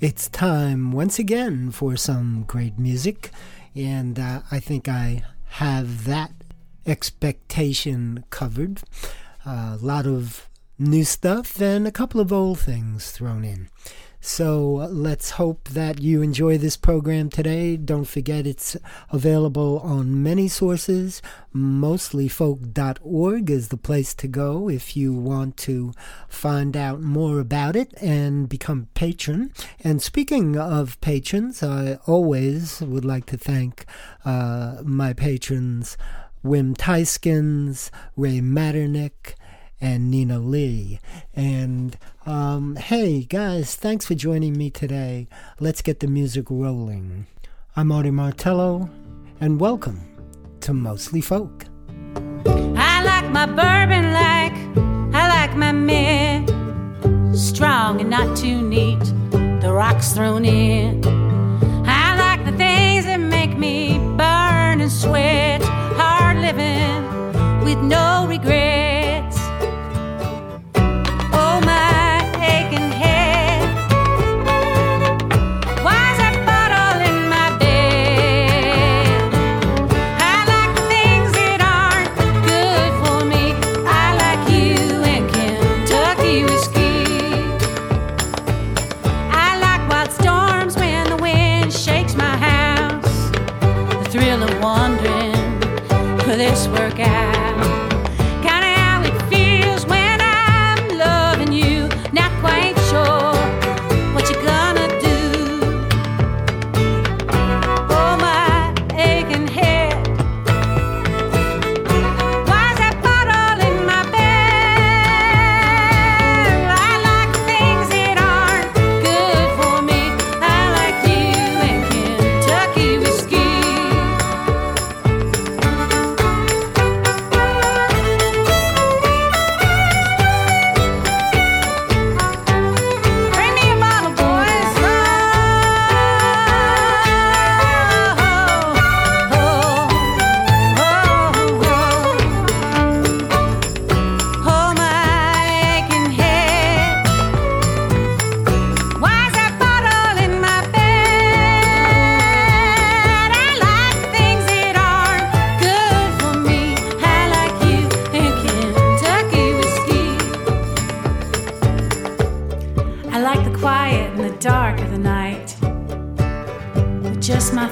It's time once again for some great music, and uh, I think I have that expectation covered. A lot of new stuff and a couple of old things thrown in. So let's hope that you enjoy this program today. Don't forget it's available on many sources. Mostlyfolk.org is the place to go if you want to find out more about it and become patron. And speaking of patrons, I always would like to thank uh, my patrons Wim Tyskins, Ray Matternick, and Nina Lee. And um, hey, guys, thanks for joining me today. Let's get the music rolling. I'm Artie Martello, and welcome to Mostly Folk. I like my bourbon like I like my men. Strong and not too neat, the rocks thrown in. I like the things that make me burn and sweat. Hard living with no regret.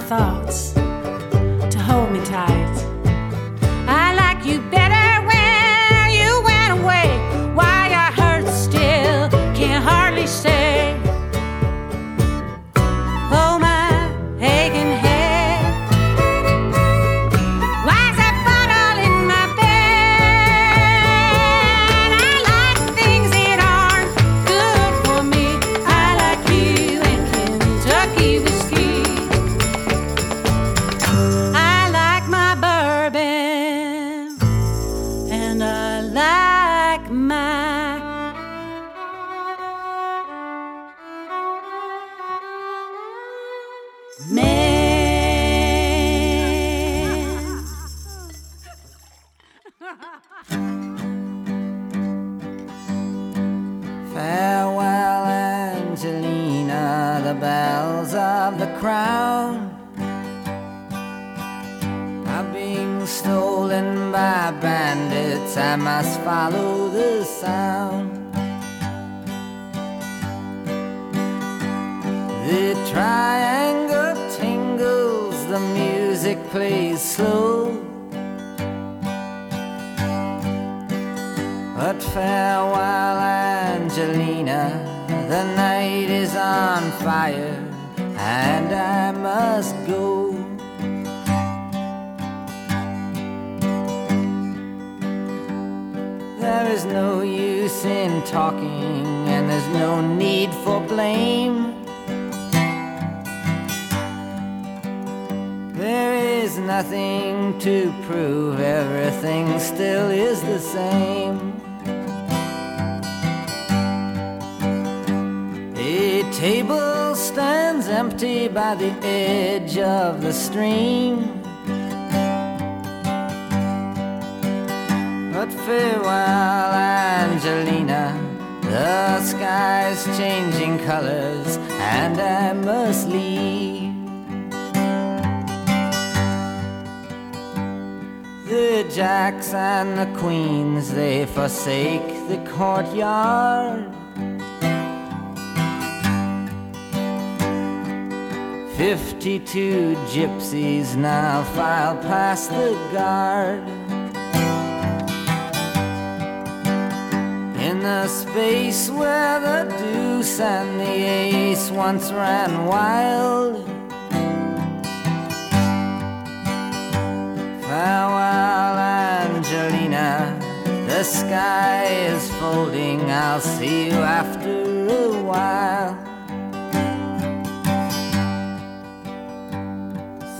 Farewell, forsake the courtyard. Fifty-two gypsies now file past the guard. In the space where the deuce and the ace once ran wild. Farewell. The sky is folding. I'll see you after a while.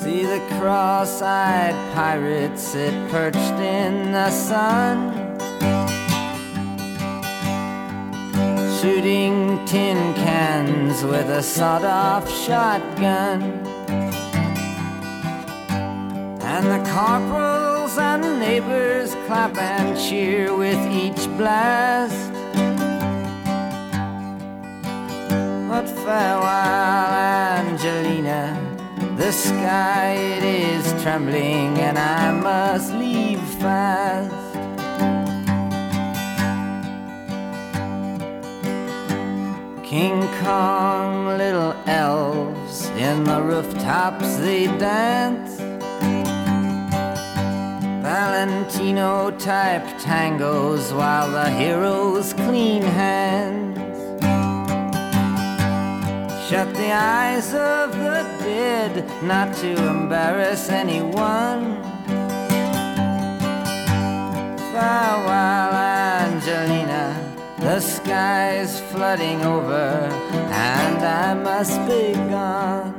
See the cross eyed pirate sit perched in the sun. Shooting tin cans with a sawed off shotgun. And the corporals and neighbors clap and cheer with each blast. But farewell, Angelina. The sky it is trembling and I must leave fast. King Kong, little elves in the rooftops they dance. Valentino type tangos while the heroes clean hands. Shut the eyes of the dead, not to embarrass anyone. Farewell, Angelina. The sky's flooding over, and I must be gone.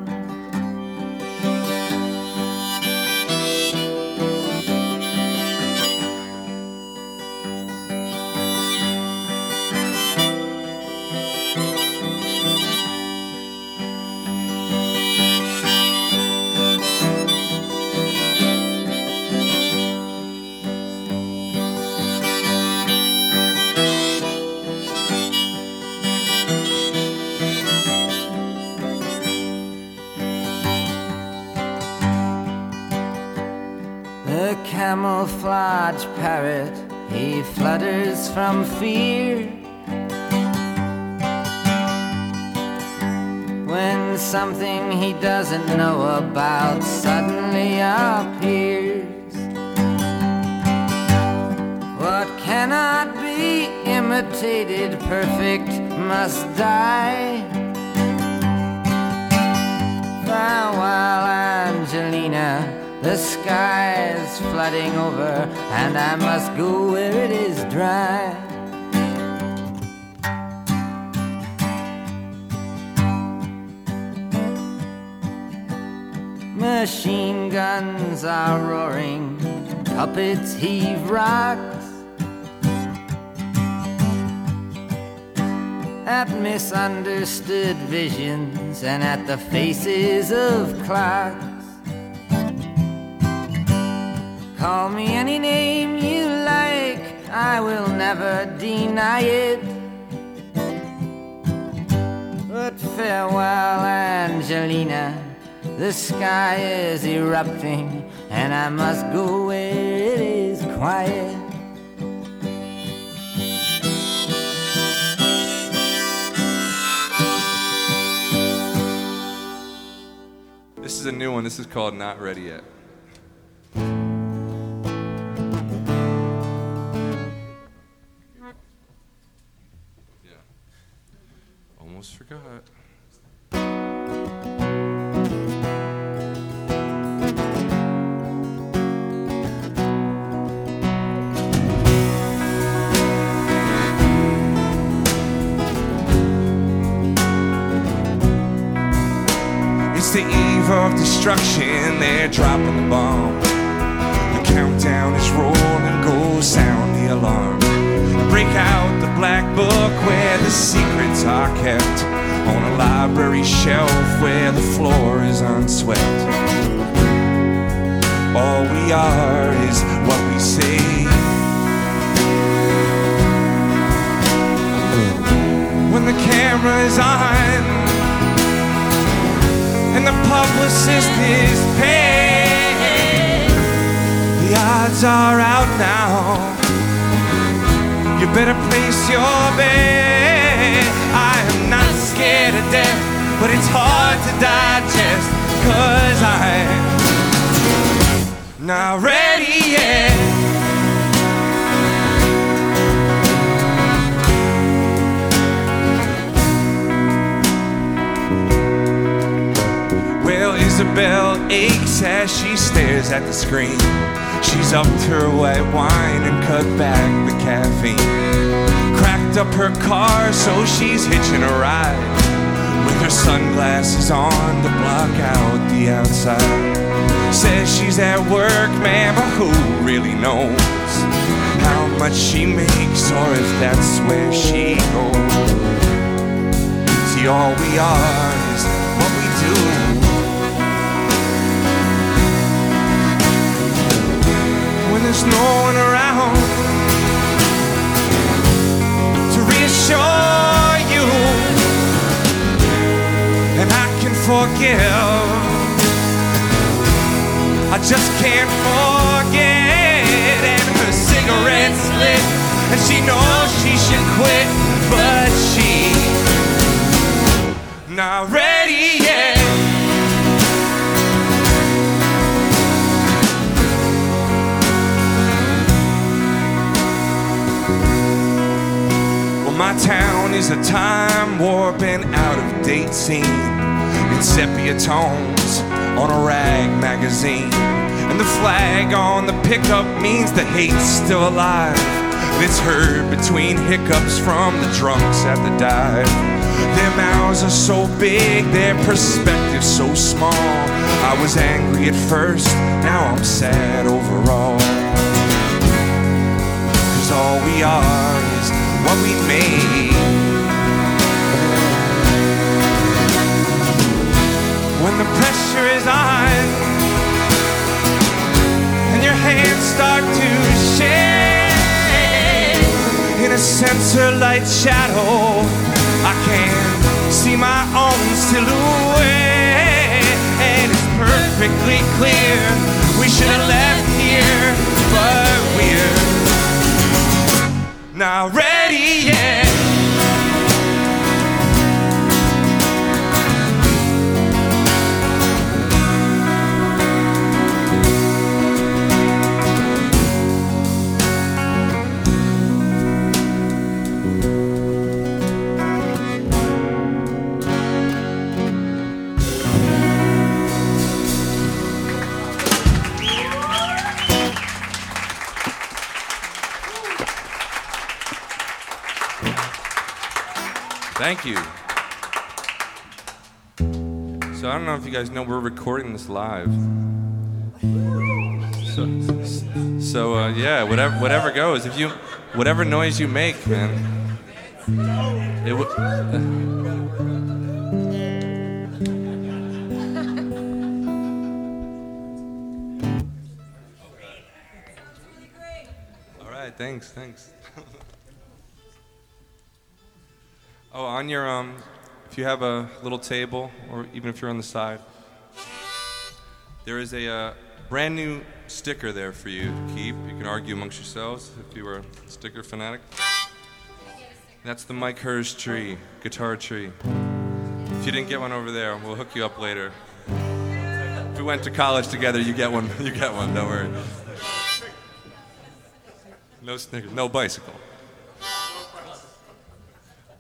Camouflage parrot, he flutters from fear. When something he doesn't know about suddenly appears. What cannot be imitated, perfect must die. Farewell, Angelina. The sky is flooding over, and I must go where it is dry. Machine guns are roaring, puppets heave rocks. At misunderstood visions and at the faces of clocks. Call me any name you like, I will never deny it. But farewell, Angelina. The sky is erupting, and I must go where it is quiet. This is a new one. This is called Not Ready Yet. Almost forgot. It's the eve of destruction, they're dropping the bomb. The countdown is rolling, go sound the alarm. Book where the secrets are kept. On a library shelf where the floor is unswept. All we are is what we say. When the camera is on, and the publicist is paid. The odds are out now. You better place your bet. I am not scared of death, but it's hard to digest. Cause I'm not ready yet. Well, Isabel aches as she stares at the screen. She's upped her white wine and cut back the caffeine. Cracked up her car so she's hitching a ride. With her sunglasses on to block out the outside. Says she's at work, man, but who really knows how much she makes or if that's where she goes? See, all we are forgive. I just can't forget. And her cigarette's lit, and she knows she should quit, but she not ready yet. Well, my town is a time warp and out of date scene in sepia tones on a rag magazine. And the flag on the pickup means the hate's still alive. It's heard between hiccups from the drunks at the dive. Their mouths are so big, their perspective so small. I was angry at first, now I'm sad overall. Cause all we are is what we made. When the pressure is on and your hands start to shake in a sensor light shadow, I can see my own silhouette. And it's perfectly clear we should have left here, but we're not ready yet. Thank you. So I don't know if you guys know we're recording this live. So, so uh, yeah, whatever whatever goes. If you whatever noise you make, man. It All right, thanks, thanks. Oh, on your um, if you have a little table, or even if you're on the side, there is a uh, brand new sticker there for you to keep. You can argue amongst yourselves if you were a sticker fanatic. That's the Mike Hers tree, guitar tree. If you didn't get one over there, we'll hook you up later. If we went to college together, you get one. You get one. Don't worry. No Snickers, no bicycle.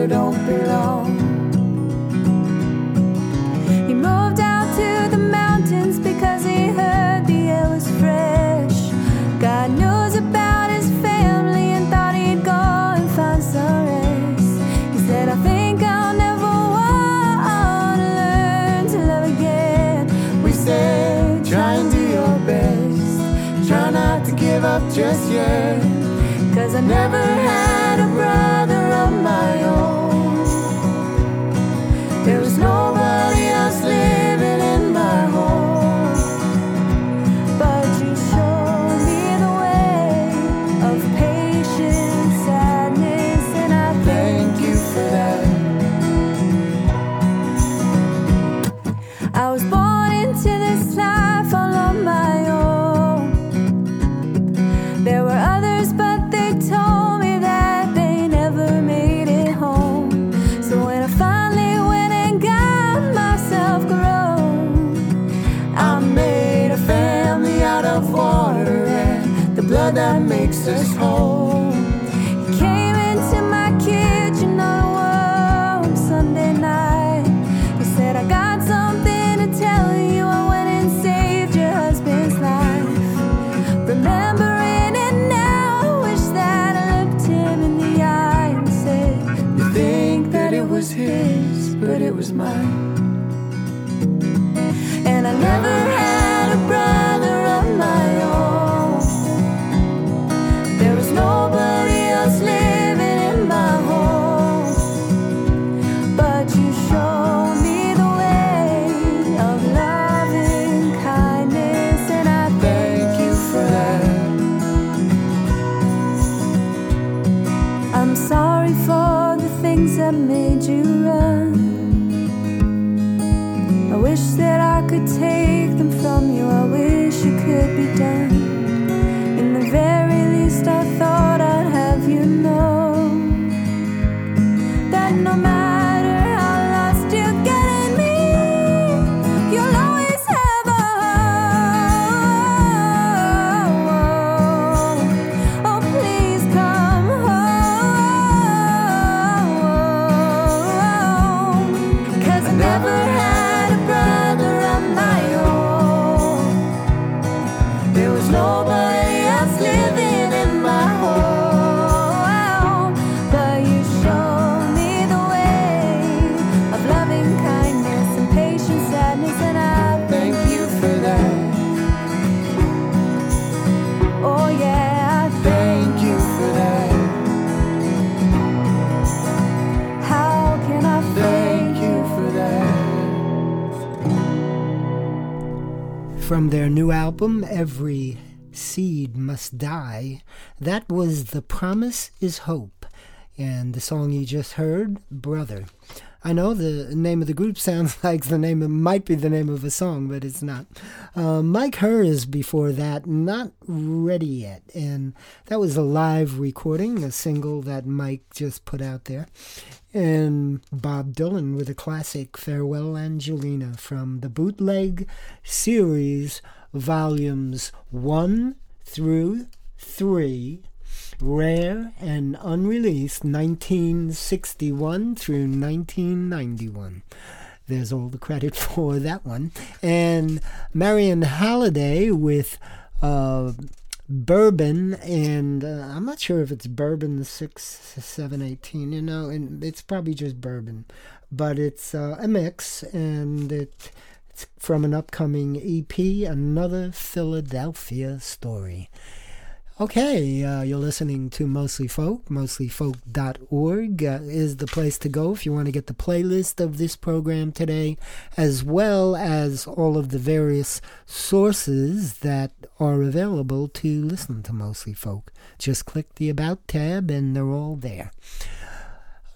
brother don't belong. He moved out to the mountains because he heard the air was fresh. God knows about his family and thought he'd go and find some rest. He said, I think I'll never want to learn to love again. We said, try and do your best. Try not to give up just yet. Cause I never had. Makes us wish that I could take them from you. I wish it could be done. From their new album, Every Seed Must Die, that was The Promise is Hope. And the song you just heard, Brother. I know the name of the group sounds like the name of, might be the name of a song, but it's not. Uh, Mike Hers before that, Not Ready Yet. And that was a live recording, a single that Mike just put out there. And Bob Dylan with a classic Farewell Angelina from the Bootleg series, volumes 1 through 3 rare and unreleased 1961 through 1991. There's all the credit for that one. And Marion Halliday with uh, Bourbon, and uh, I'm not sure if it's Bourbon 6718, you know, and it's probably just Bourbon. But it's uh, a mix, and it, it's from an upcoming EP, Another Philadelphia Story. Okay, uh, you're listening to Mostly Folk. Mostlyfolk.org uh, is the place to go if you want to get the playlist of this program today, as well as all of the various sources that are available to listen to Mostly Folk. Just click the About tab and they're all there.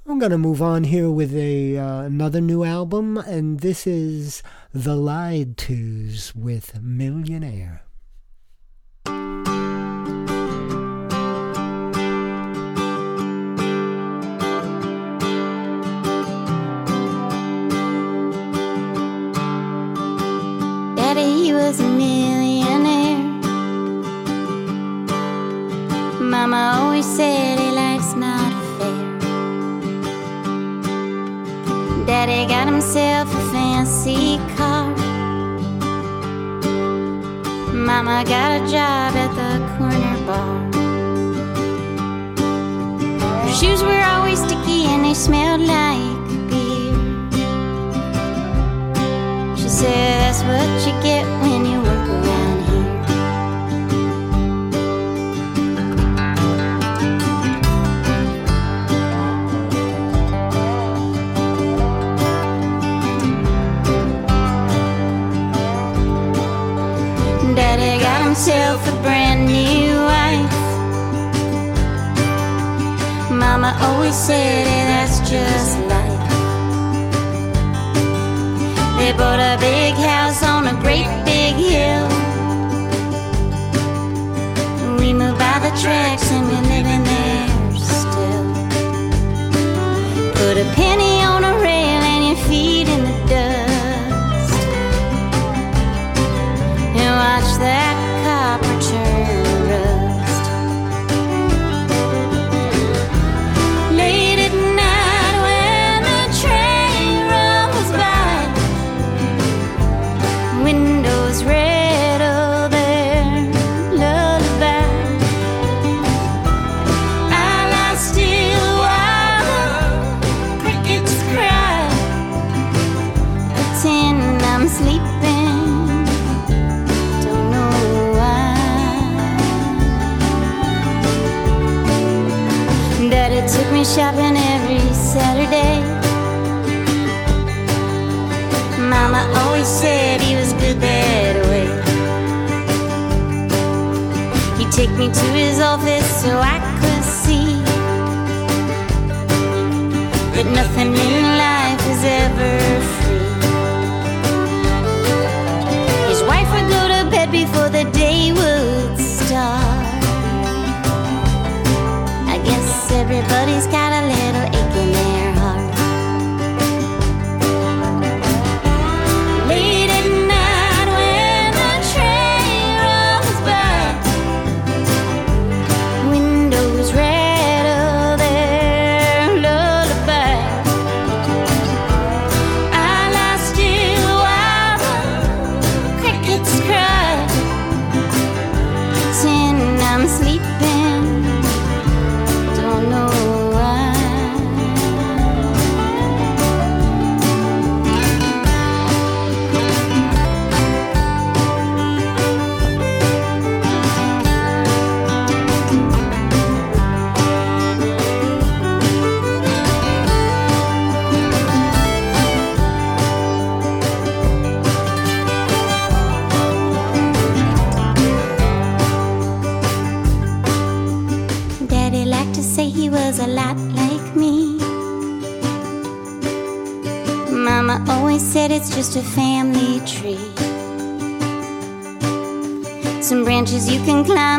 I'm going to move on here with a uh, another new album, and this is The Lied To's with Millionaire. Mama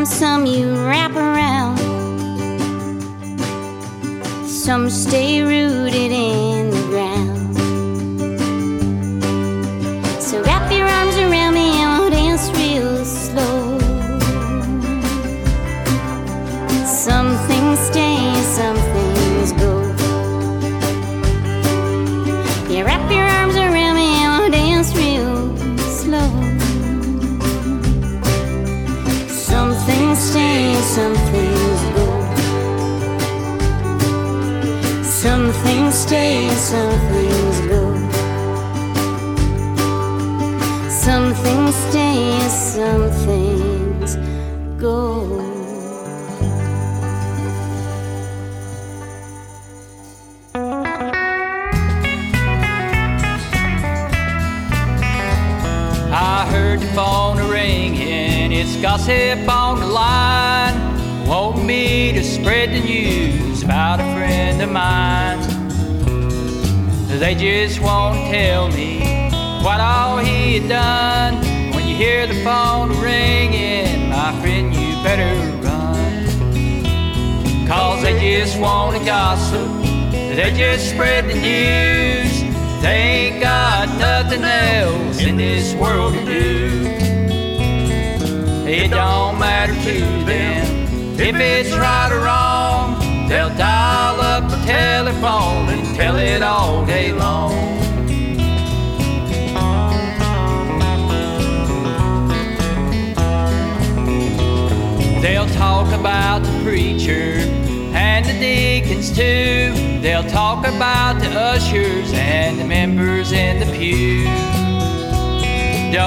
some you wrap around. Some stay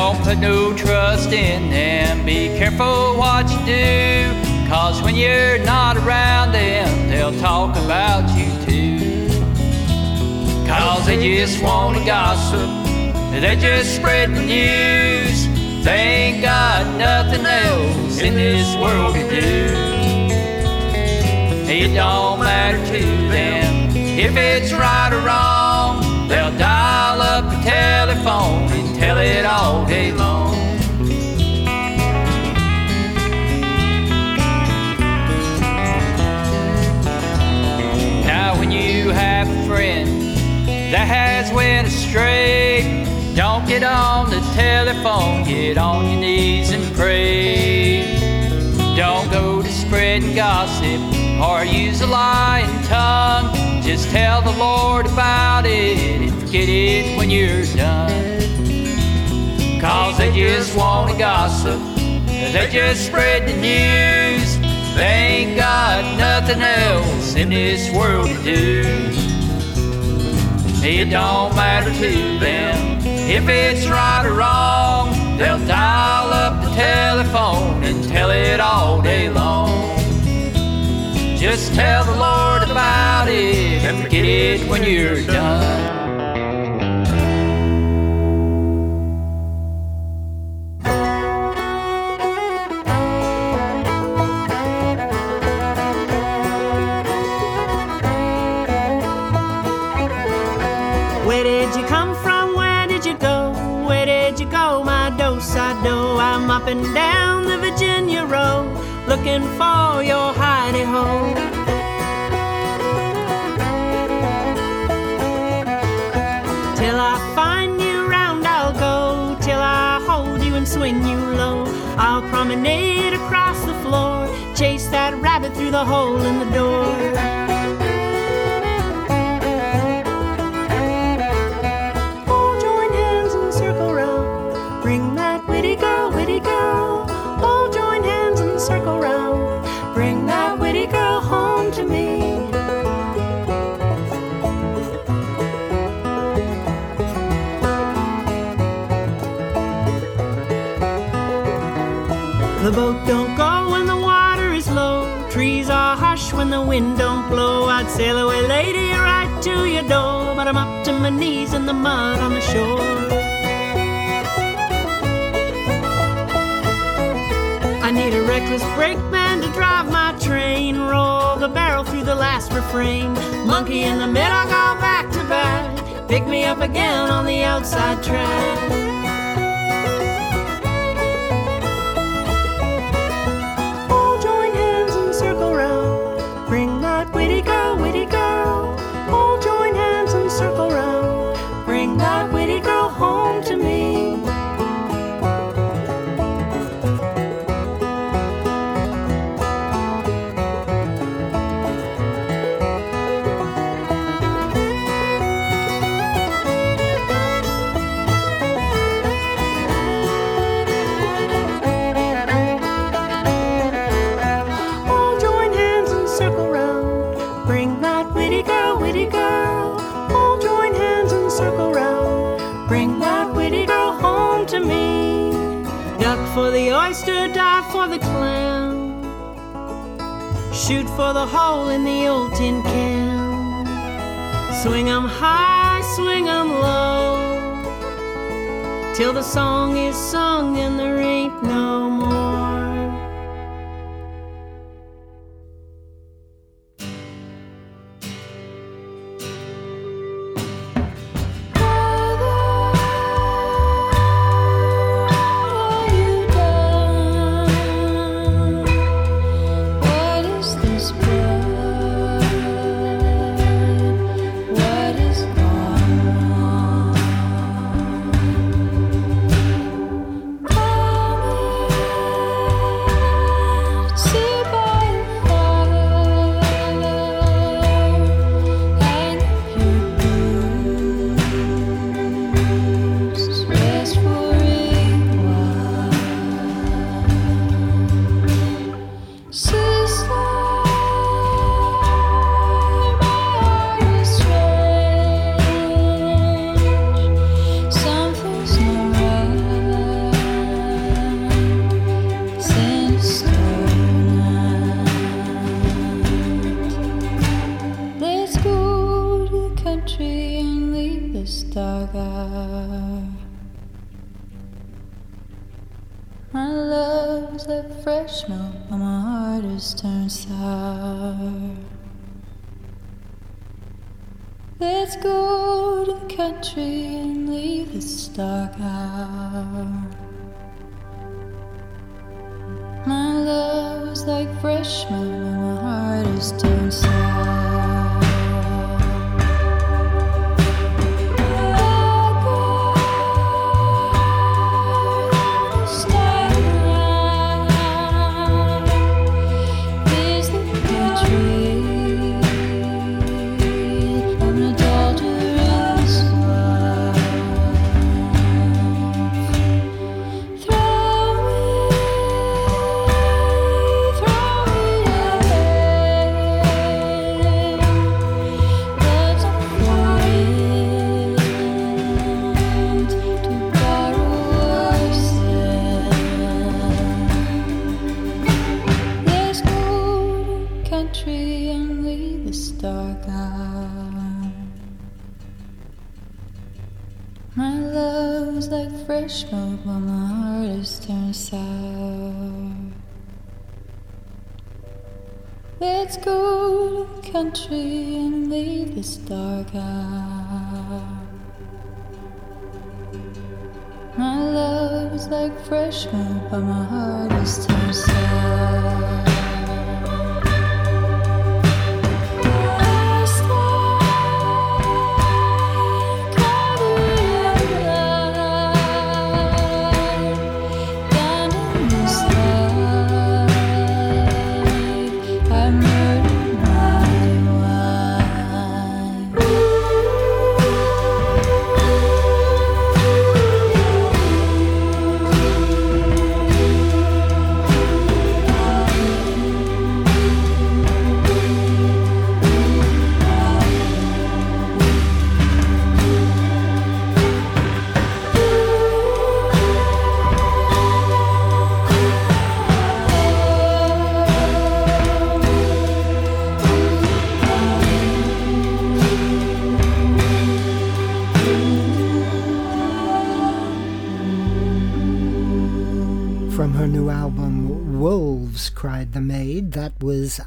Don't put no trust in them. Be careful what you do. Cause when you're not around them, they'll talk about you too. Cause they just wanna gossip. They're just spreading news. They ain't got nothing else in this world to do. It don't matter to them if it's right or wrong. They'll dial up the telephone tell it all day long. Now, when you have a friend that has went astray, don't get on the telephone, get on your knees and pray. Don't go to spreading gossip or use a lying tongue. Just tell the Lord about it and forget it when you're done. Cause they just want to gossip, they just spread the news. They ain't got nothing else in this world to do. It don't matter to them if it's right or wrong. They'll dial up the telephone and tell it all day long. Just tell the Lord about it and forget it when you're done. And down the Virginia road looking for your hidey hole. Till I find you round, I'll go. Till I hold you and swing you low. I'll promenade across the floor, chase that rabbit through the hole in the door. Sail away, lady, right to your door. But I'm up to my knees in the mud on the shore. I need a reckless brakeman to drive my train. Roll the barrel through the last refrain. Monkey in the middle, go back to back. Pick me up again on the outside track. Shoot for the hole in the old tin can. Swing 'em high, swing 'em low. Till the song is sung and the ain't but my heart is turned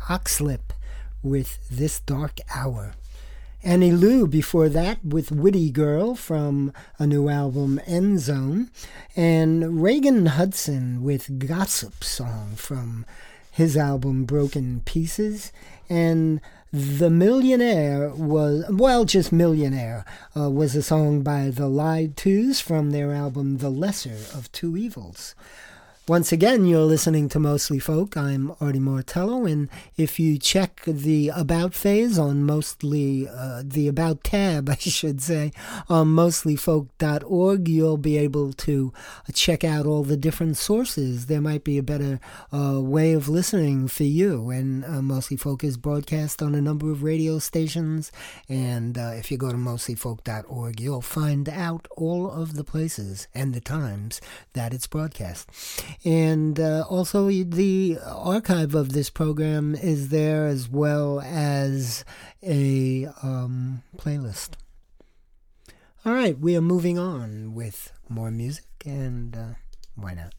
Oxlip with This Dark Hour. Annie Lou before that with Witty Girl from a new album, End Zone. And Reagan Hudson with Gossip Song from his album, Broken Pieces. And The Millionaire was, well, just Millionaire, uh, was a song by the Lied Twos from their album, The Lesser of Two Evils. Once again, you're listening to Mostly Folk. I'm Artie Martello, and if you check the About phase on mostly, uh, the About tab, I should say, on mostlyfolk.org, you'll be able to check out all the different sources. There might be a better uh, way of listening for you. And uh, Mostly Folk is broadcast on a number of radio stations, and uh, if you go to mostlyfolk.org, you'll find out all of the places and the times that it's broadcast. And uh, also, the archive of this program is there as well as a um, playlist. All right, we are moving on with more music, and uh, why not?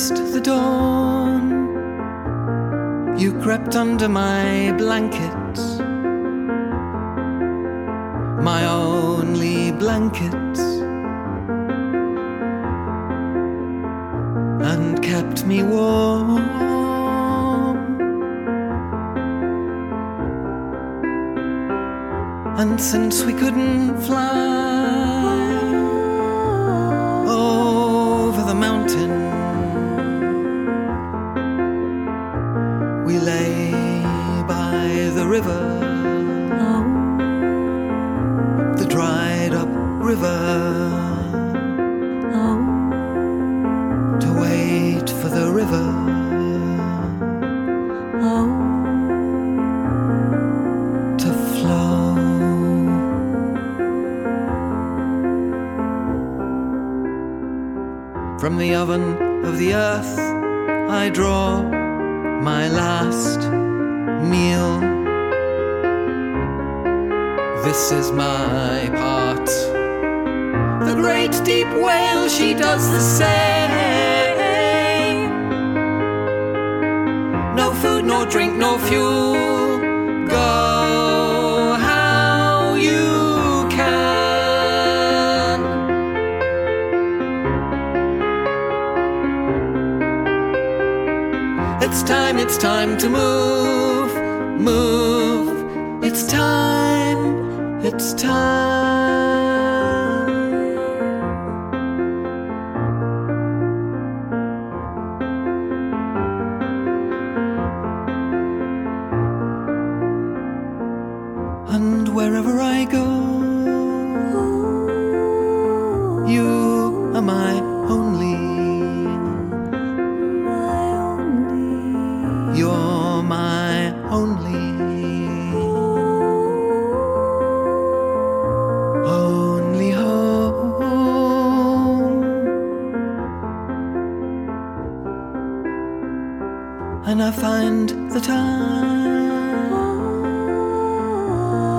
against the dawn. You crept under my blanket, my only blanket, and kept me warm. And since we couldn't fly, It's time, to move, And I find the time.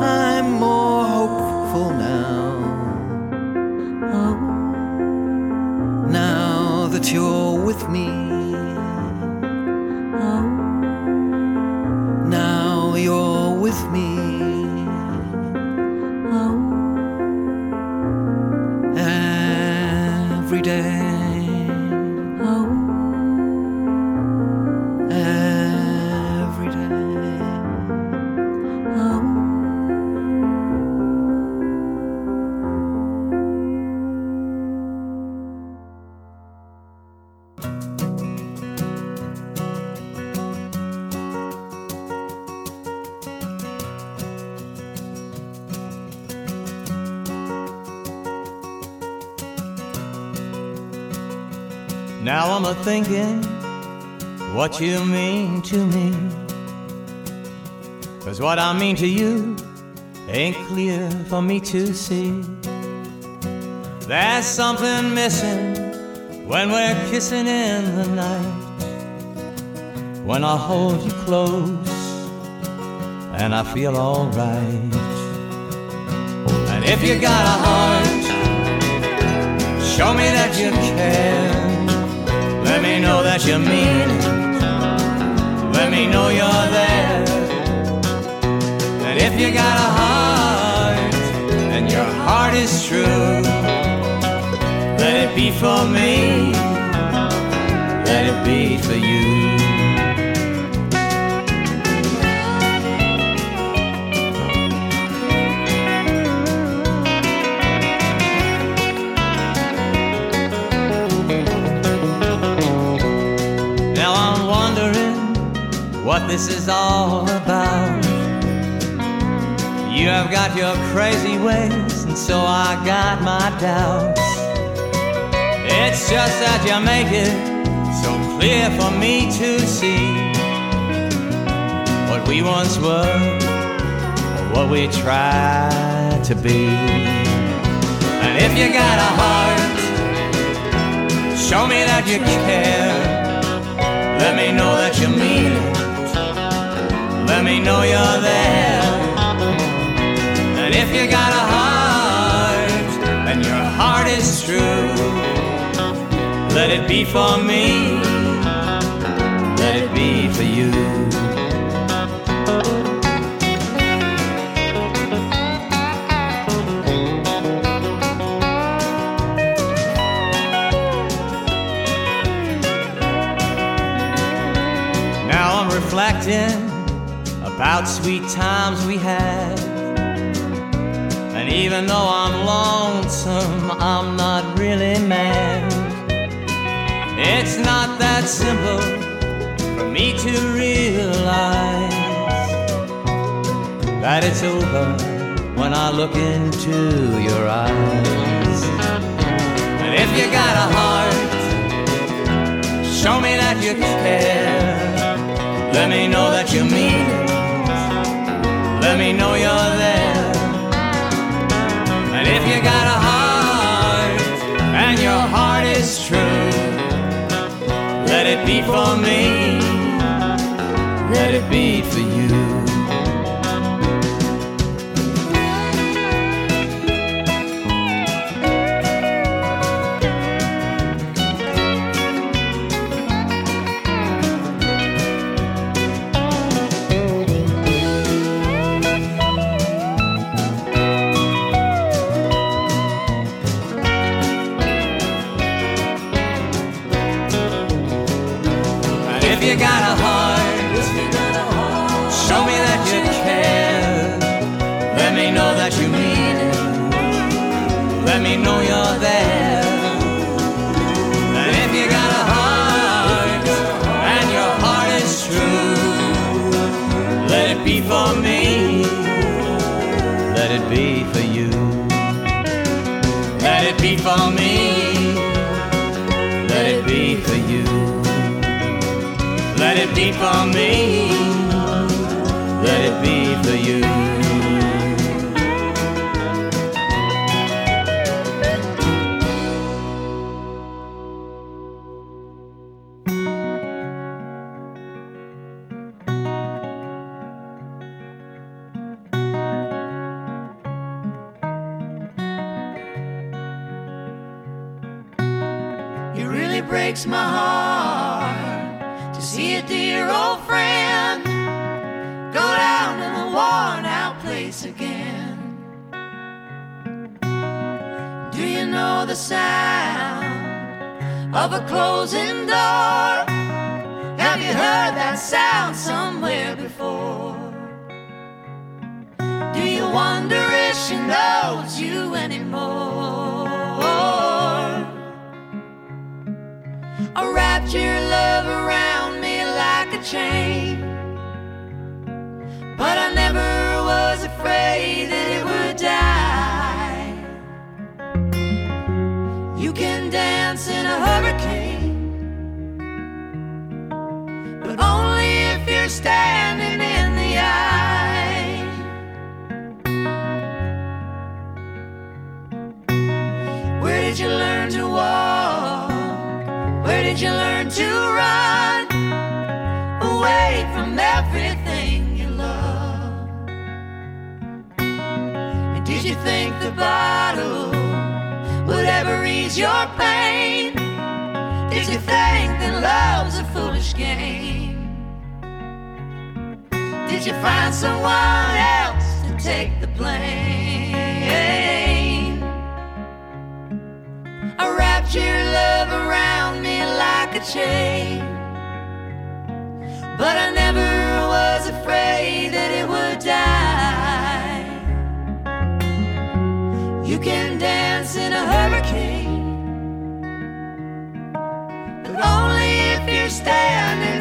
I'm more hopeful now. Now that you're with me. What you mean to me. Cause what I mean to you ain't clear for me to see. There's something missing when we're kissing in the night. When I hold you close and I feel alright. And if you got a heart, show me that you care. Let me know that you mean. Let me know you're there. And if you got a heart and your heart is true, let it be for me. Let it be for you. This is all about. You have got your crazy ways, and so I got my doubts. It's just that you make it so clear for me to see what we once were, or what we tried to be. And if you got a heart, show me that you care. Let me know that you mean it. Let me know you're there. And if you got a heart, and your heart is true, let it be for me. Let it be for you. Sweet times we had. And even though I'm lonesome, I'm not really mad. It's not that simple for me to realize that it's over when I look into your eyes. And if you got a heart, show me that you care. Let me know that you mean it let me know you're there. And if you got a heart and your heart is true, let it be for me, let it be for you. Be for me. Let it be for you. Chain. But I never was afraid bottle would ever ease your pain? Did you think that love's a foolish game? Did you find someone else to take the blame? I wrapped your love around me like a chain. But I never was afraid can dance in a hurricane, but only if you're standing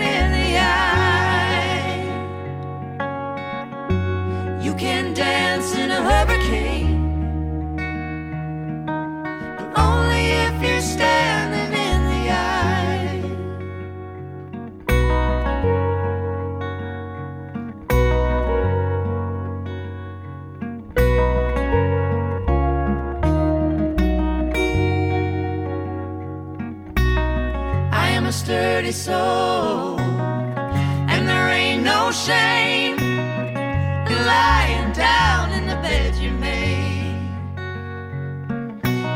sturdy soul, and there ain't no shame in lying down in the bed you made.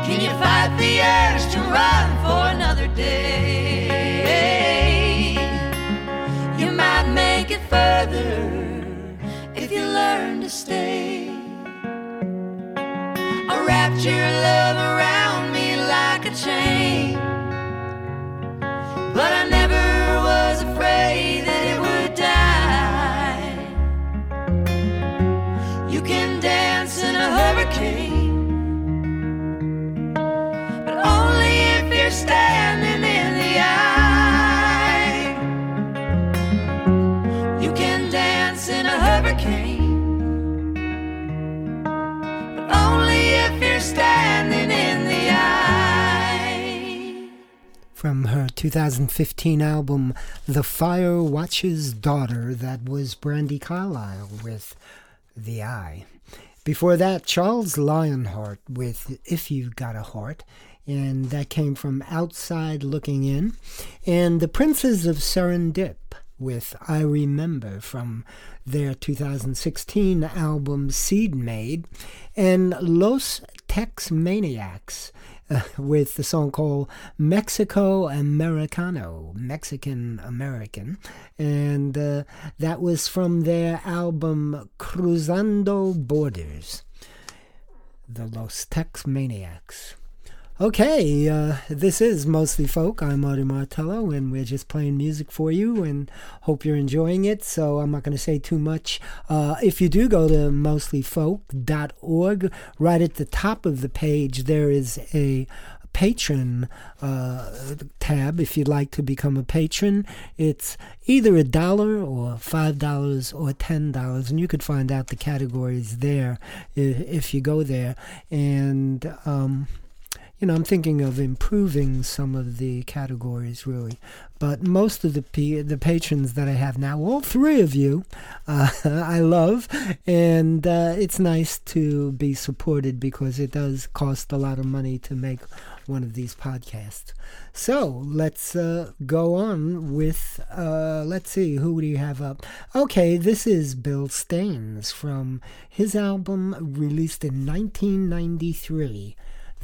Can you fight the urge to run for another day? You might make it further if you learn to stay. I wrapped your love around me like a chain, But only if you're standing in the eye. You can dance in a hurricane. But only if you're standing in the eye. From her 2015 album, The Firewatcher's Daughter, that was Brandi Carlile with The Eye. Before that, Charles Lionheart with If You've Got a Heart. and that came from Outside Looking In. And the Princes of Serendip with I Remember from their 2016 album Seed Made, and Los Texmaniacs uh, with the song called Mexico Americano, Mexican American. And uh, that was from their album Cruzando Borders, the Los Texmaniacs. Okay, uh, this is Mostly Folk. I'm Artie Martello, and we're just playing music for you and hope you're enjoying it. So I'm not going to say too much. Uh, if you do go to mostlyfolk.org, right at the top of the page, there is a patron uh, tab if you'd like to become a patron. It's either a dollar or five dollars or ten dollars, and you could find out the categories there if you go there. And um, you know, I'm thinking of improving some of the categories really. But most of the p- the patrons that I have now, all three of you, uh, I love, and uh, it's nice to be supported because it does cost a lot of money to make one of these podcasts. So let's uh, go on with, uh, let's see, who do you have up? Okay, this is Bill Staines from his album released in 1993.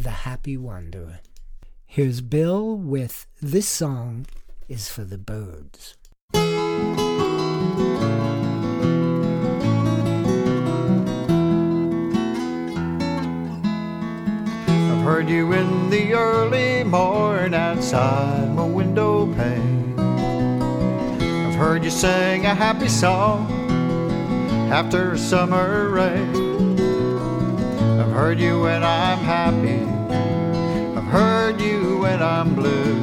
The Happy Wanderer. Here's Bill with This Song is for the Birds. I've heard you in the early morn outside my window pane. I've heard you sing a happy song after summer rain. I've heard you when I'm happy. I've heard you when I'm blue.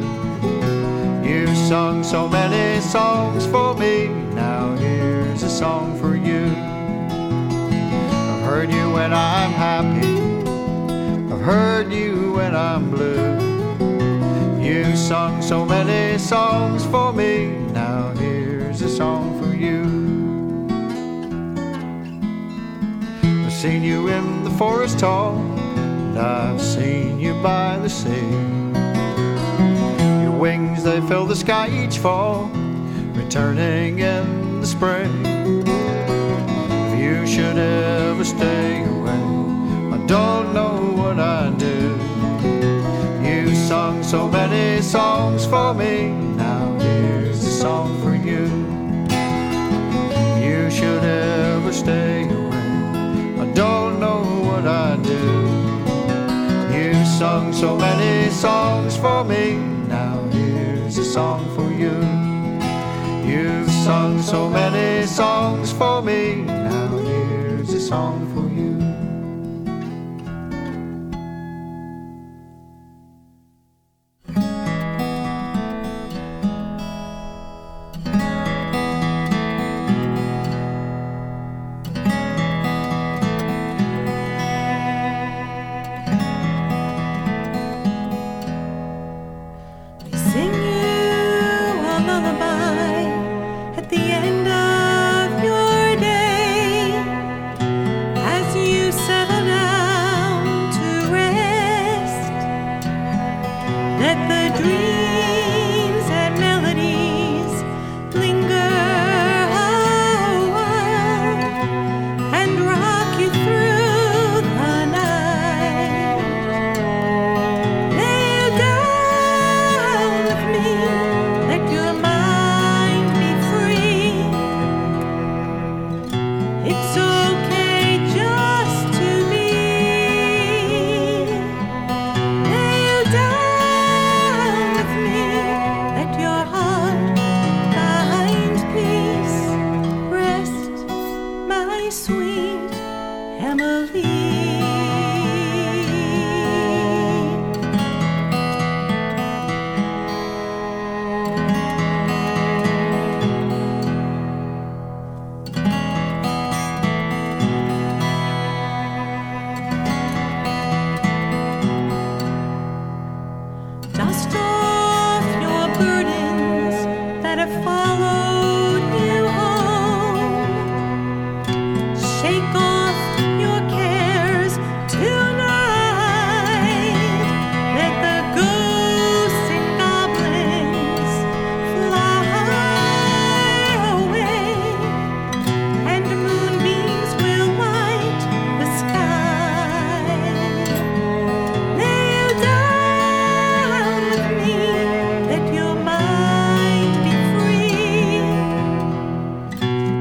You've sung so many songs for me. Now here's a song for you. I've heard you when I'm happy. I've heard you when I'm blue. You've sung so many songs for me. Now here's a song for you. Seen you in the forest tall, and I've seen you by the sea. Your wings, they fill the sky each fall, returning in the spring. If you should ever stay away, I don't know what I'd do. You sung so many songs for me, now here's a song for you. You should ever stay away, I'd do. You've sung so many songs for me, now here's a song for you. You've sung so many songs for me, now here's a song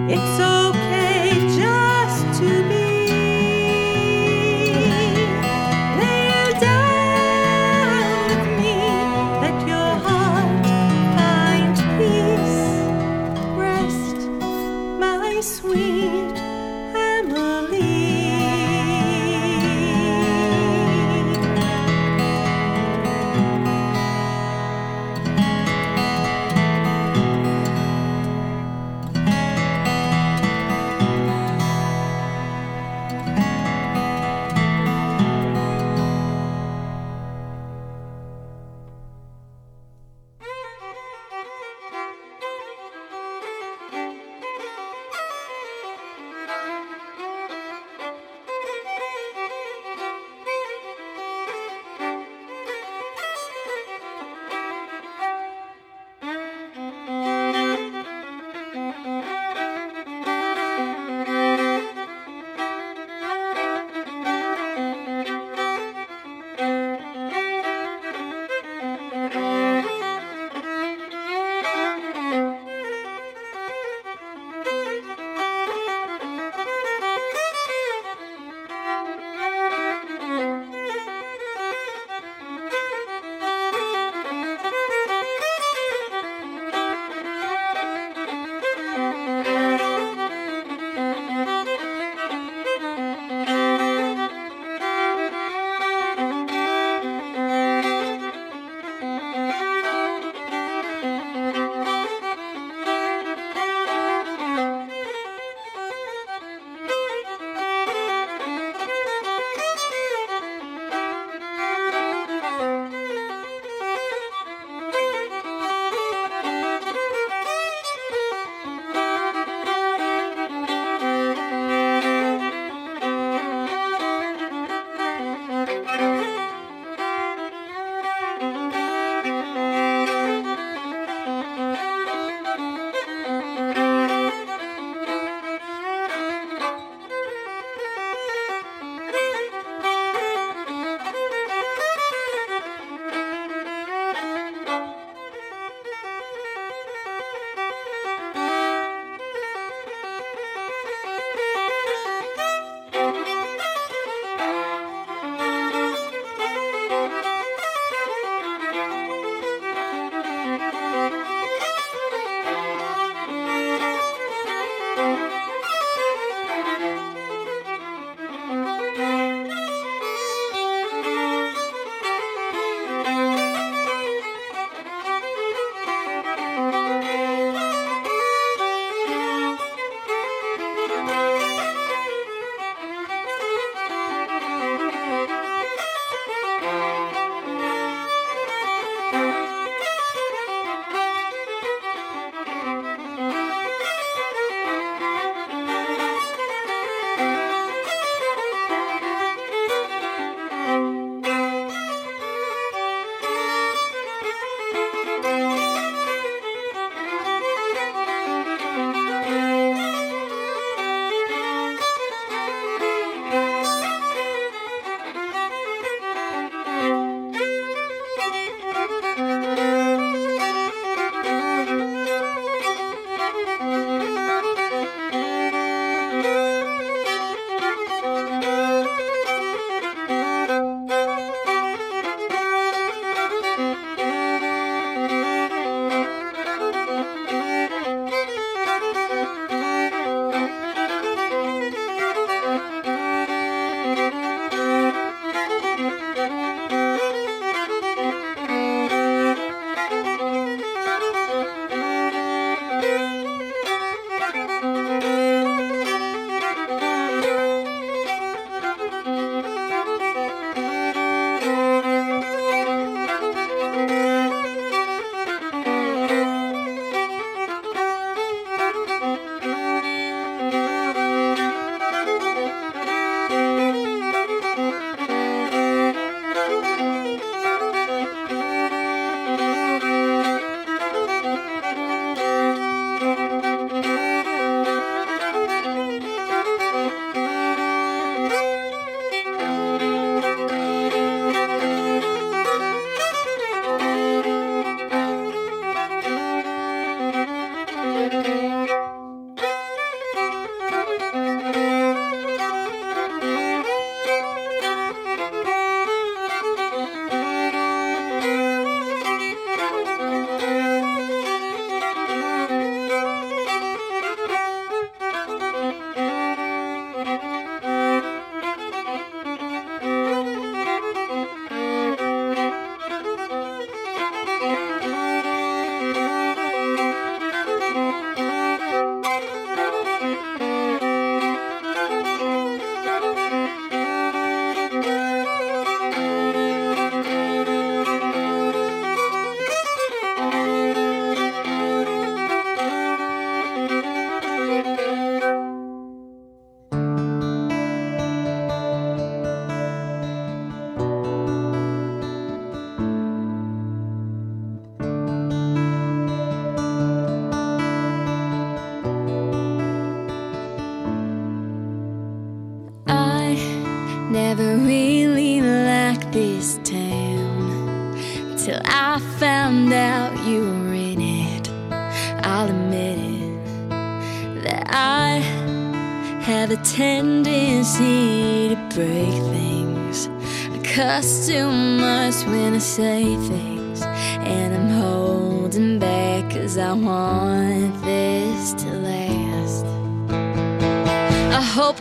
It's so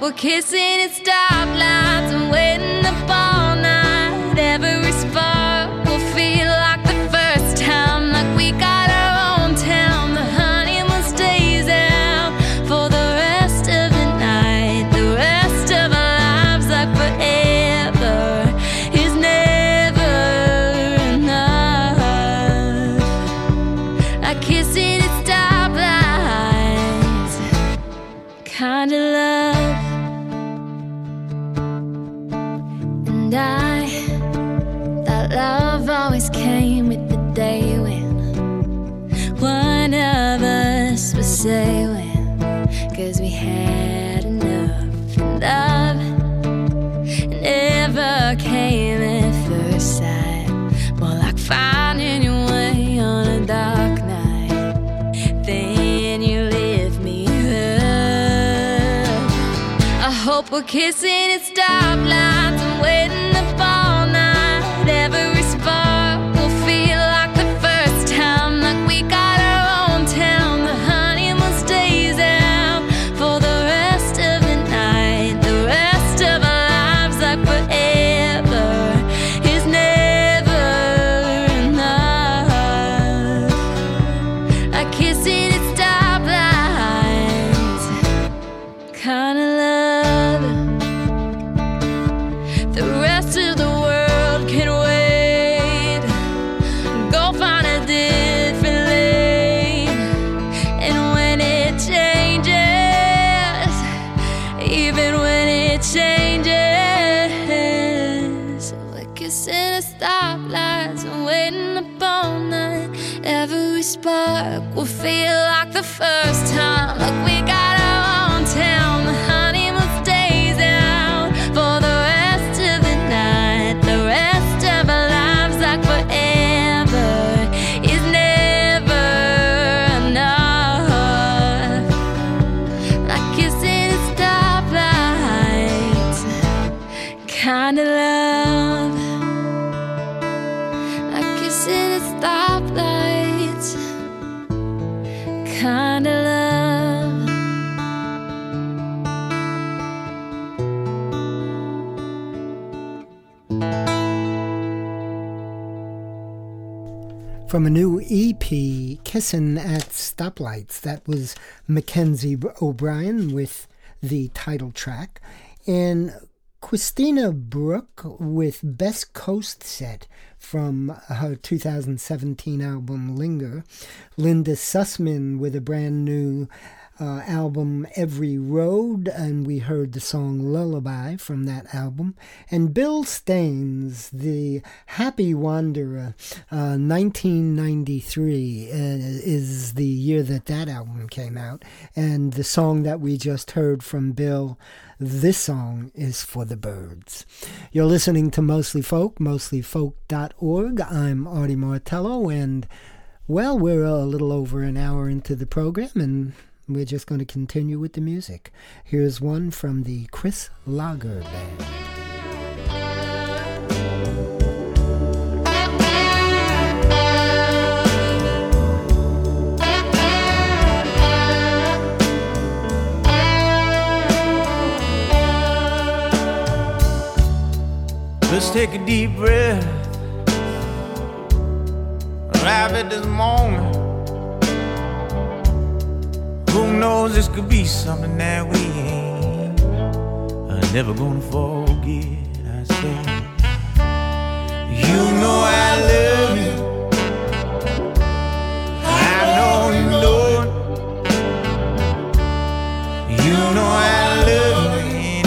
we're kissing at stoplights kissing spark will feel like the first time, like we From a new EP, Kissin' at Stoplights. That was Mackenzie O'Brien with the title track. And Christina Brooke with Best Coast Set from her 2017 album Linger. Linda Sussman with a brand new uh, album Every Road, and we heard the song Lullaby from that album. And Bill Staines, the Happy Wanderer, uh, 1993 uh, is the year that that album came out. And the song that we just heard from Bill, this song is for the birds. You're listening to Mostly Folk, mostlyfolk.org. I'm Artie Martello, and well, we're a little over an hour into the program, and we're just going to continue with the music. Here's one from the Chris Lager Band. Let's take a deep breath. Arrive at this moment. Who knows this could be something that we ain't uh, never gonna forget. I say, you know I love you. I know you know it. You know I love you.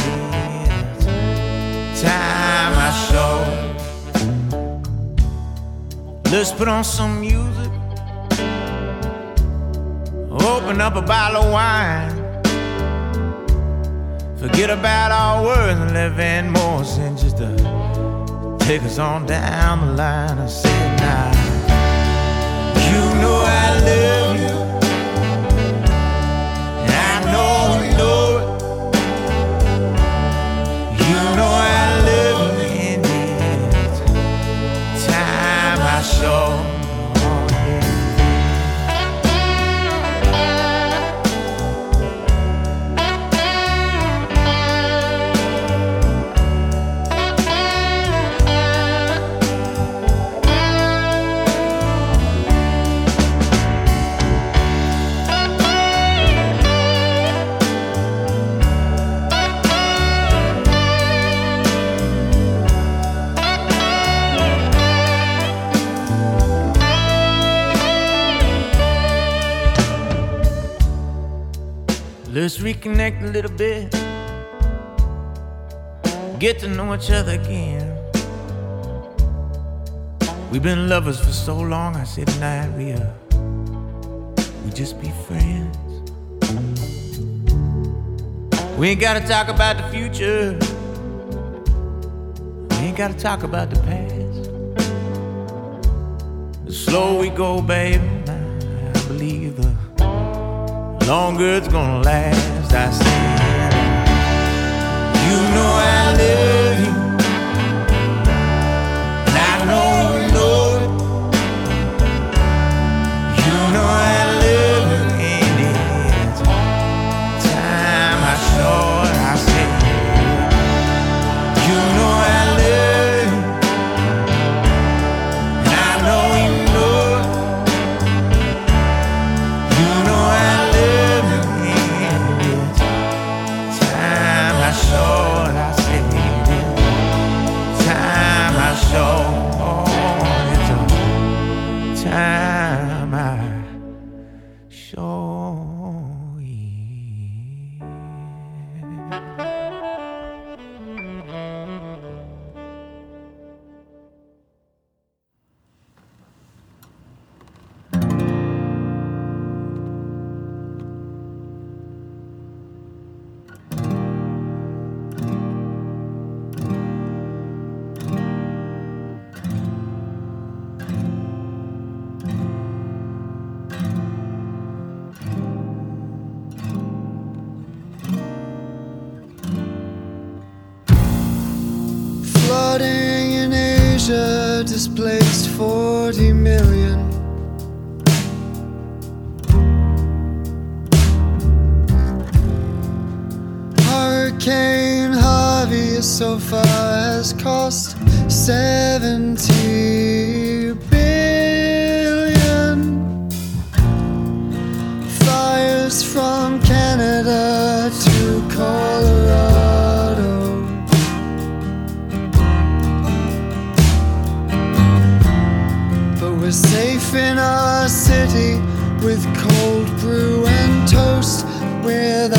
Time I show. Let's put on some music. Open up a bottle of wine. Forget about our words and live in more than just to take us on down the line. I said, now, you know I love little bit. Get to know each other again. We've been lovers for so long, I said uh, we just be friends. We ain't gotta talk about the future. We ain't gotta talk about the past. The slower we go, baby, I believe the longer it's gonna last. I said, you know I love you, so far has cost 70 billion. Fires from Canada to Colorado. But we're safe in our city with cold brew and toast with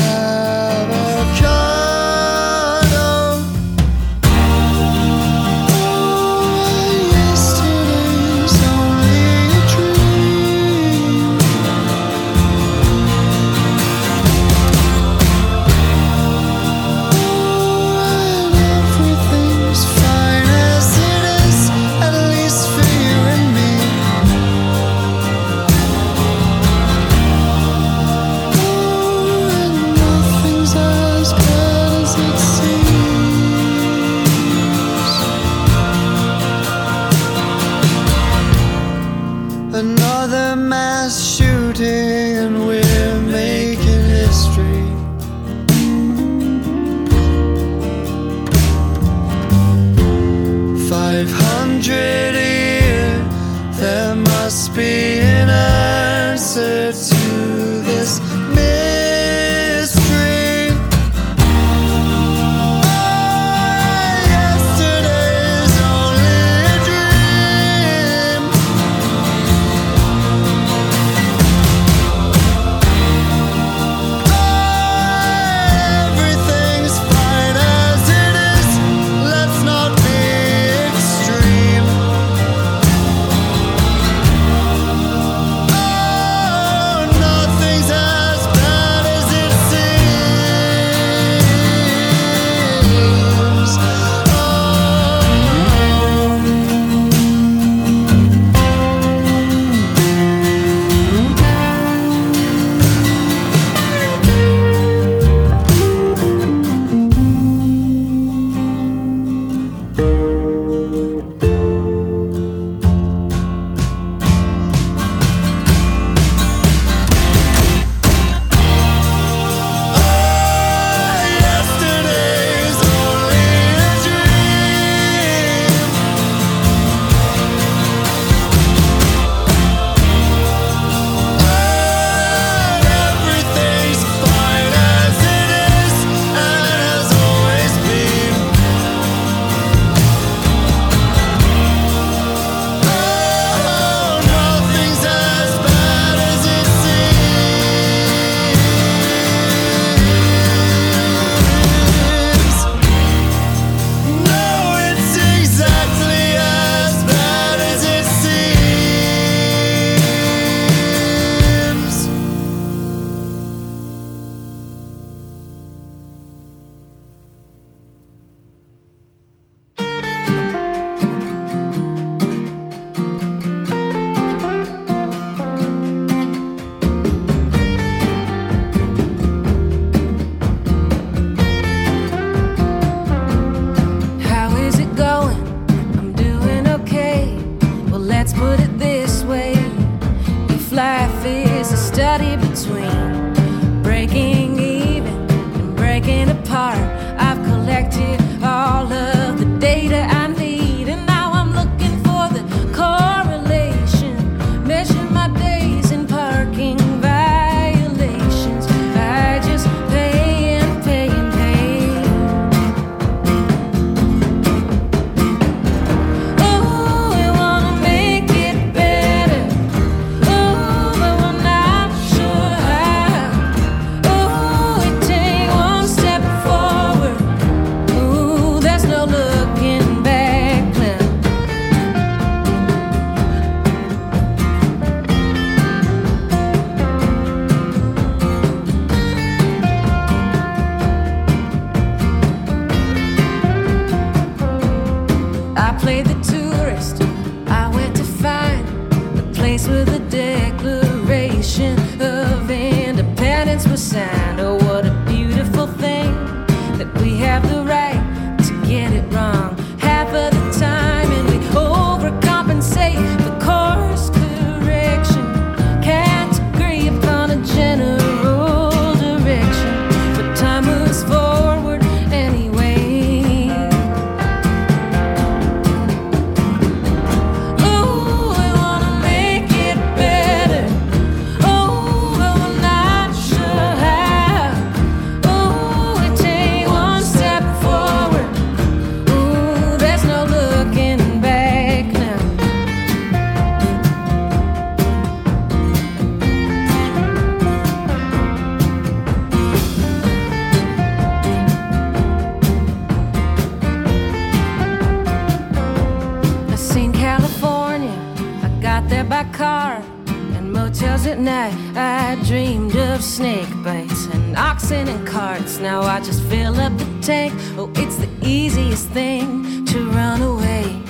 I dreamed of snake bites and oxen and carts. Now I just fill up the tank. Oh, it's the easiest thing to run away.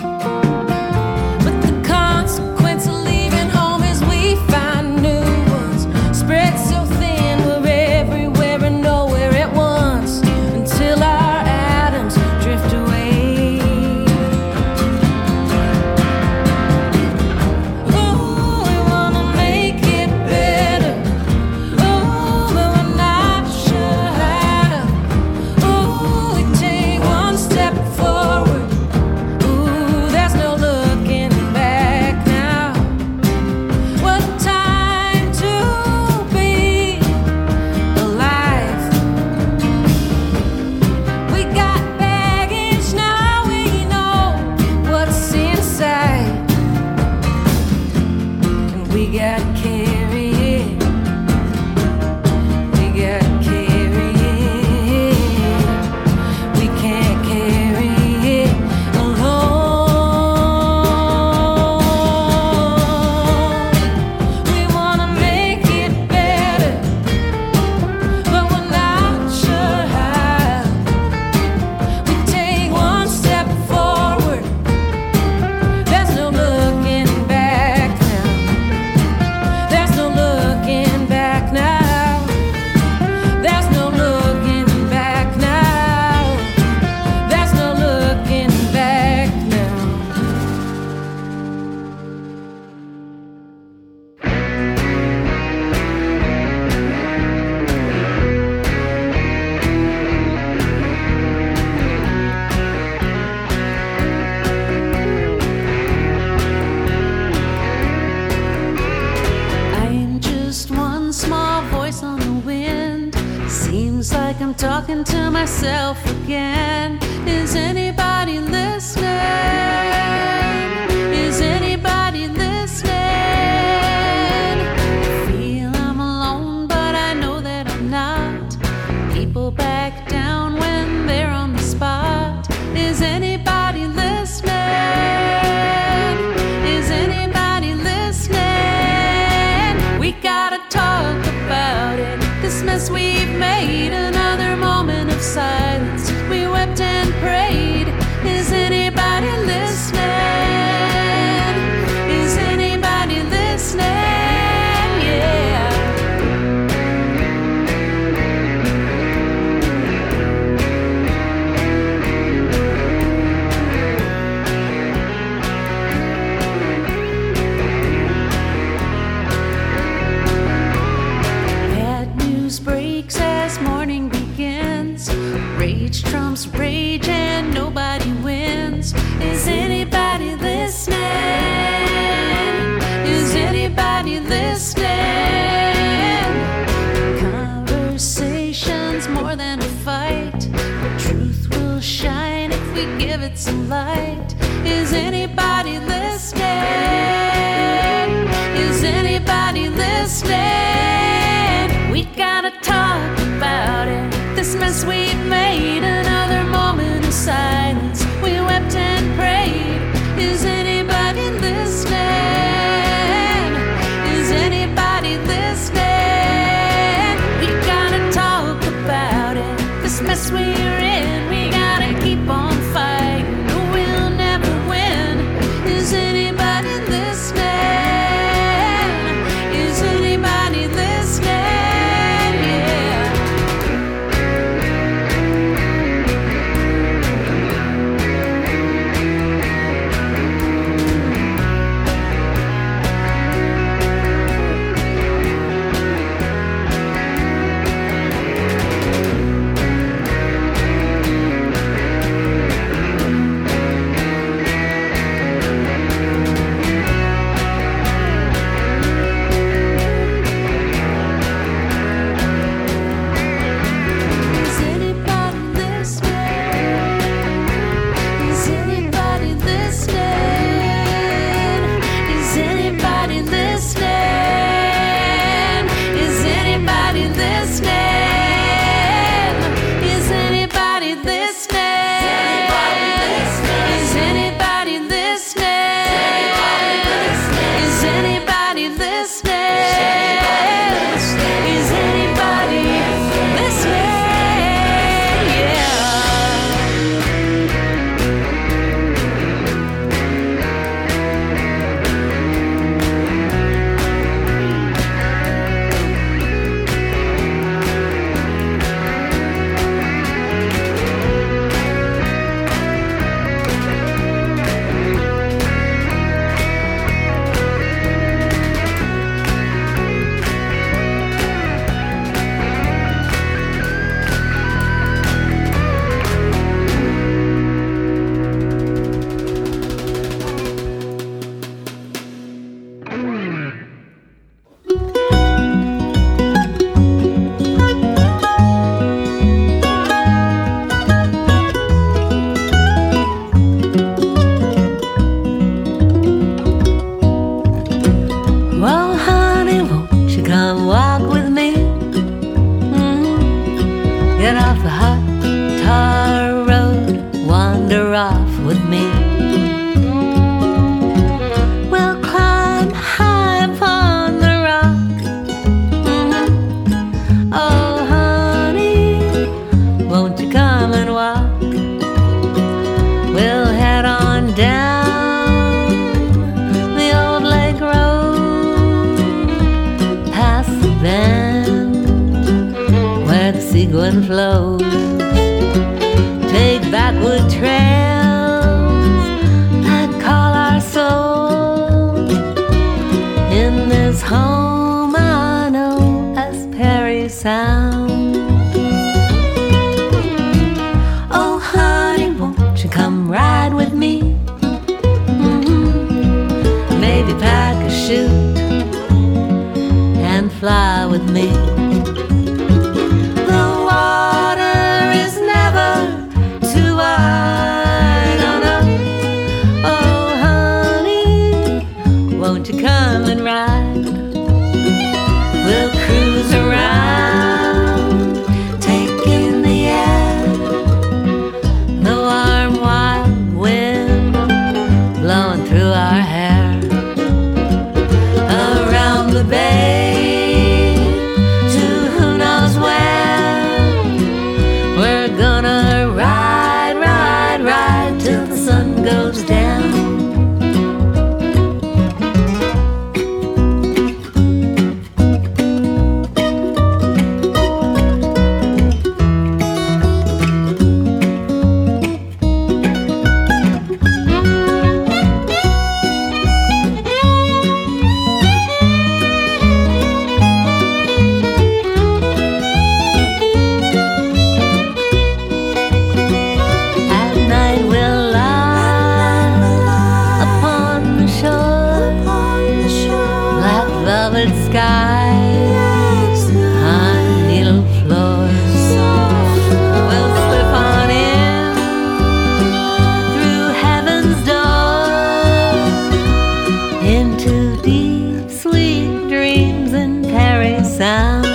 Sound.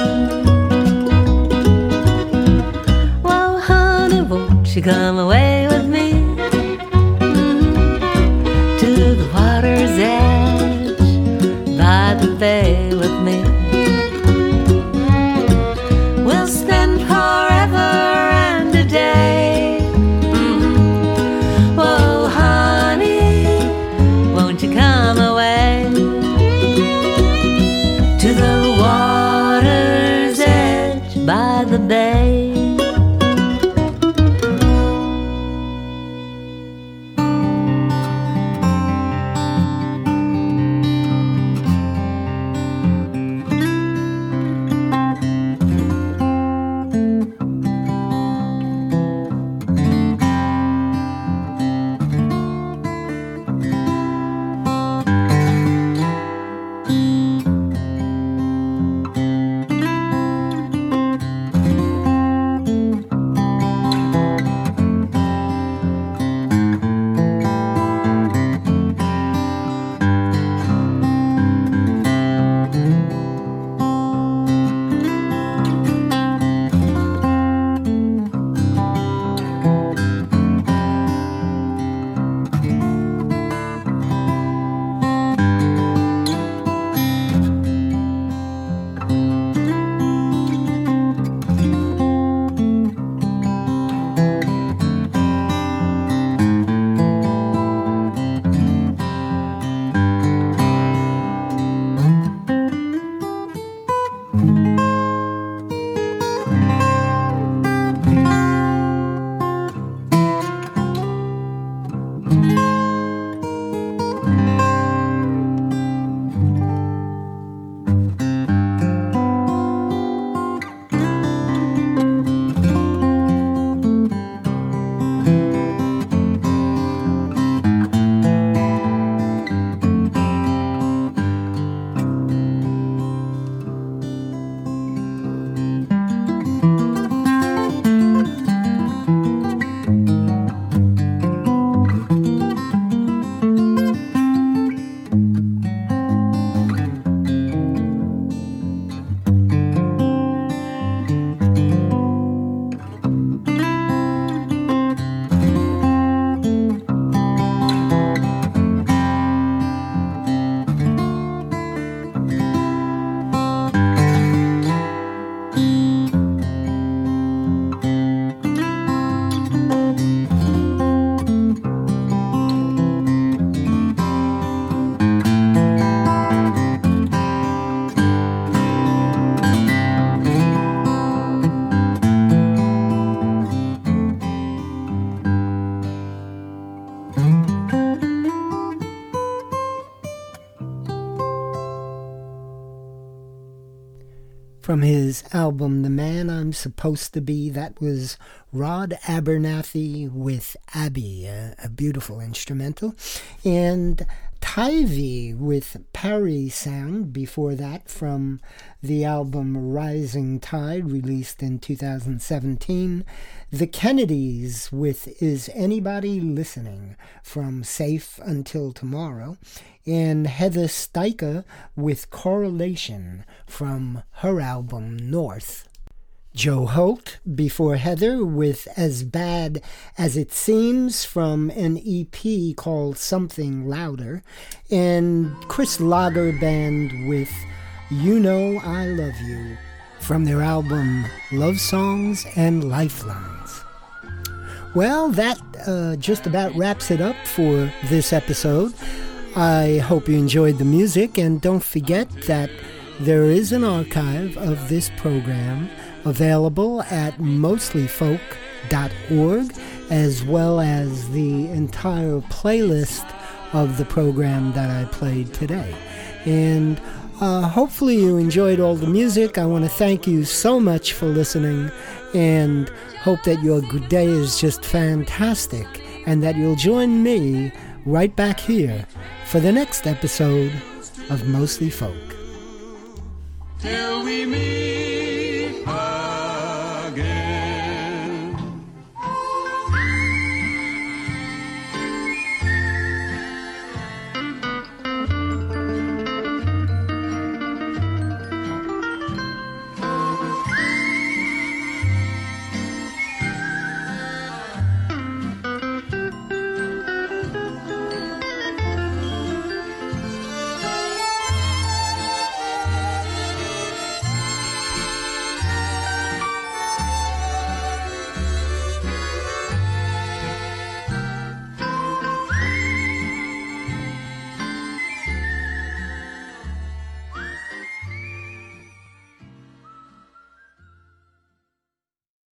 Whoa, honey, won't you come away his album The Man I'm Supposed to Be. That was Rod Abernathy with Abby, a, a beautiful instrumental. And Tivy with Parry Sound before that from the album Rising Tide, released in 2017. The Kennedys with Is Anybody Listening from Safe Until Tomorrow. And Heather Steiker with Correlation from her album North. Joe Holt before Heather with As Bad as It Seems from an EP called Something Louder, and Chris Lager Band with You Know I Love You from their album Love Songs and Lifelines. Well, that uh, just about wraps it up for this episode. I hope you enjoyed the music, and don't forget that there is an archive of this program available at mostlyfolk.org, as well as the entire playlist of the program that I played today. And uh, hopefully, you enjoyed all the music. I want to thank you so much for listening and hope that your good day is just fantastic and that you'll join me right back here for the next episode of Mostly Folk. Till we meet.